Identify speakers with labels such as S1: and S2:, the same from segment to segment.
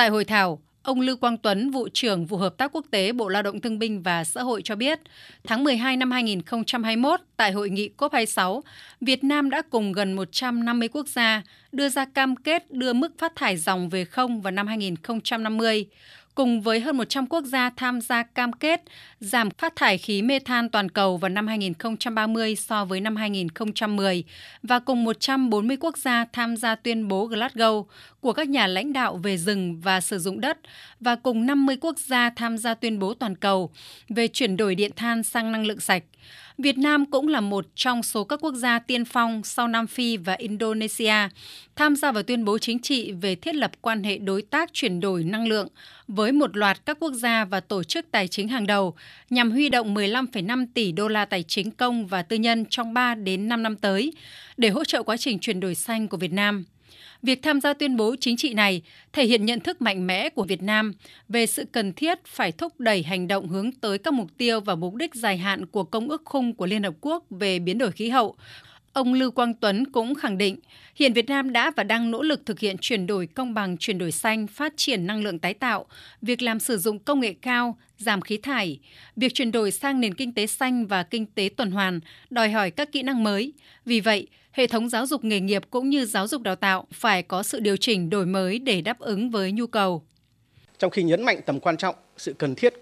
S1: Tại hội thảo, Ông Lưu Quang Tuấn, vụ trưởng vụ hợp tác quốc tế Bộ Lao động Thương binh và Xã hội cho biết, tháng 12 năm 2021 tại hội nghị COP26, Việt Nam đã cùng gần 150 quốc gia đưa ra cam kết đưa mức phát thải dòng về không vào năm 2050 cùng với hơn 100 quốc gia tham gia cam kết giảm phát thải khí mê than toàn cầu vào năm 2030 so với năm 2010 và cùng 140 quốc gia tham gia tuyên bố Glasgow của các nhà lãnh đạo về rừng và sử dụng đất và cùng 50 quốc gia tham gia tuyên bố toàn cầu về chuyển đổi điện than sang năng lượng sạch. Việt Nam cũng là một trong số các quốc gia tiên phong sau Nam Phi và Indonesia tham gia vào tuyên bố chính trị về thiết lập quan hệ đối tác chuyển đổi năng lượng với một loạt các quốc gia và tổ chức tài chính hàng đầu nhằm huy động 15,5 tỷ đô la tài chính công và tư nhân trong 3 đến 5 năm tới để hỗ trợ quá trình chuyển đổi xanh của Việt Nam. Việc tham gia tuyên bố chính trị này thể hiện nhận thức mạnh mẽ của Việt Nam về sự cần thiết phải thúc đẩy hành động hướng tới các mục tiêu và mục đích dài hạn của Công ước Khung của Liên Hợp Quốc về biến đổi khí hậu. Ông Lưu Quang Tuấn cũng khẳng định, hiện Việt Nam đã và đang nỗ lực thực hiện chuyển đổi công bằng, chuyển đổi xanh, phát triển năng lượng tái tạo, việc làm sử dụng công nghệ cao, giảm khí thải. Việc chuyển đổi sang nền kinh tế xanh và kinh tế tuần hoàn đòi hỏi các kỹ năng mới. Vì vậy, hệ thống giáo dục nghề nghiệp cũng như giáo dục đào tạo phải có sự điều chỉnh đổi mới để đáp ứng với nhu cầu.
S2: Trong khi nhấn mạnh tầm quan trọng, sự cần thiết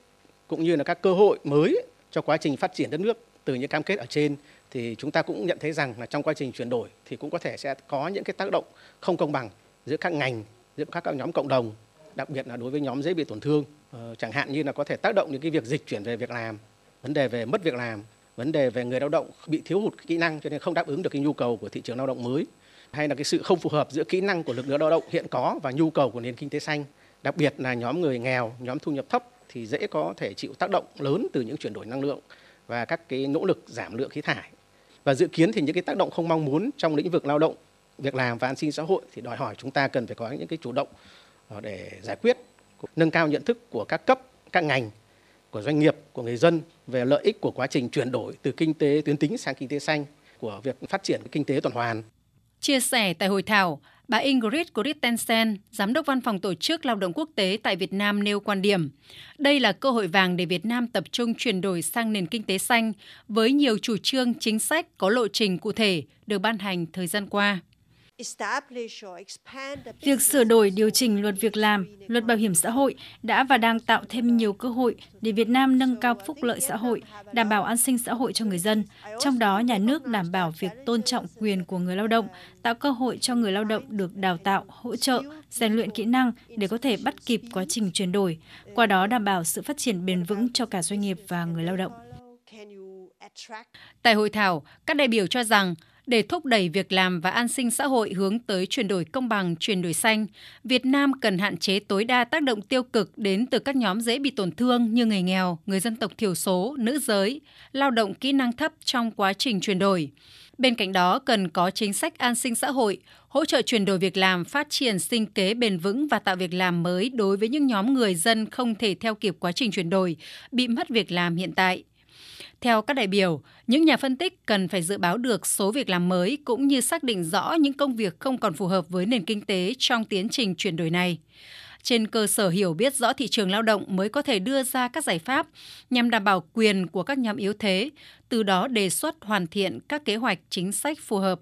S2: cũng như là các cơ hội mới cho quá trình phát triển đất nước từ những cam kết ở trên thì chúng ta cũng nhận thấy rằng là trong quá trình chuyển đổi thì cũng có thể sẽ có những cái tác động không công bằng giữa các ngành, giữa các, các nhóm cộng đồng, đặc biệt là đối với nhóm dễ bị tổn thương. Ờ, chẳng hạn như là có thể tác động những cái việc dịch chuyển về việc làm, vấn đề về mất việc làm, vấn đề về người lao động bị thiếu hụt kỹ năng cho nên không đáp ứng được cái nhu cầu của thị trường lao động mới. Hay là cái sự không phù hợp giữa kỹ năng của lực lượng lao động hiện có và nhu cầu của nền kinh tế xanh, đặc biệt là nhóm người nghèo, nhóm thu nhập thấp thì dễ có thể chịu tác động lớn từ những chuyển đổi năng lượng và các cái nỗ lực giảm lượng khí thải. Và dự kiến thì những cái tác động không mong muốn trong lĩnh vực lao động, việc làm và an sinh xã hội thì đòi hỏi chúng ta cần phải có những cái chủ động ờ, để giải quyết, nâng cao nhận thức của các cấp, các ngành của doanh nghiệp của người dân về lợi ích của quá trình chuyển đổi từ kinh tế tuyến tính sang kinh tế xanh của việc phát triển kinh tế tuần hoàn.
S1: Chia sẻ tại hội thảo, bà Ingrid Christensen, Giám đốc Văn phòng Tổ chức Lao động Quốc tế tại Việt Nam nêu quan điểm. Đây là cơ hội vàng để Việt Nam tập trung chuyển đổi sang nền kinh tế xanh với nhiều chủ trương chính sách có lộ trình cụ thể được ban hành thời gian qua.
S3: Việc sửa đổi điều chỉnh luật việc làm, luật bảo hiểm xã hội đã và đang tạo thêm nhiều cơ hội để Việt Nam nâng cao phúc lợi xã hội, đảm bảo an sinh xã hội cho người dân, trong đó nhà nước đảm bảo việc tôn trọng quyền của người lao động, tạo cơ hội cho người lao động được đào tạo, hỗ trợ, rèn luyện kỹ năng để có thể bắt kịp quá trình chuyển đổi, qua đó đảm bảo sự phát triển bền vững cho cả doanh nghiệp và người lao động.
S1: Tại hội thảo, các đại biểu cho rằng để thúc đẩy việc làm và an sinh xã hội hướng tới chuyển đổi công bằng, chuyển đổi xanh, Việt Nam cần hạn chế tối đa tác động tiêu cực đến từ các nhóm dễ bị tổn thương như người nghèo, người dân tộc thiểu số, nữ giới, lao động kỹ năng thấp trong quá trình chuyển đổi. Bên cạnh đó, cần có chính sách an sinh xã hội, hỗ trợ chuyển đổi việc làm, phát triển sinh kế bền vững và tạo việc làm mới đối với những nhóm người dân không thể theo kịp quá trình chuyển đổi, bị mất việc làm hiện tại. Theo các đại biểu, những nhà phân tích cần phải dự báo được số việc làm mới cũng như xác định rõ những công việc không còn phù hợp với nền kinh tế trong tiến trình chuyển đổi này. Trên cơ sở hiểu biết rõ thị trường lao động mới có thể đưa ra các giải pháp nhằm đảm bảo quyền của các nhóm yếu thế, từ đó đề xuất hoàn thiện các kế hoạch chính sách phù hợp.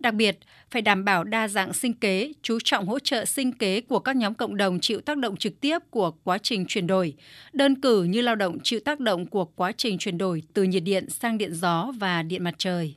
S1: Đặc biệt, phải đảm bảo đa dạng sinh kế, chú trọng hỗ trợ sinh kế của các nhóm cộng đồng chịu tác động trực tiếp của quá trình chuyển đổi, đơn cử như lao động chịu tác động của quá trình chuyển đổi từ nhiệt điện sang điện gió và điện mặt trời.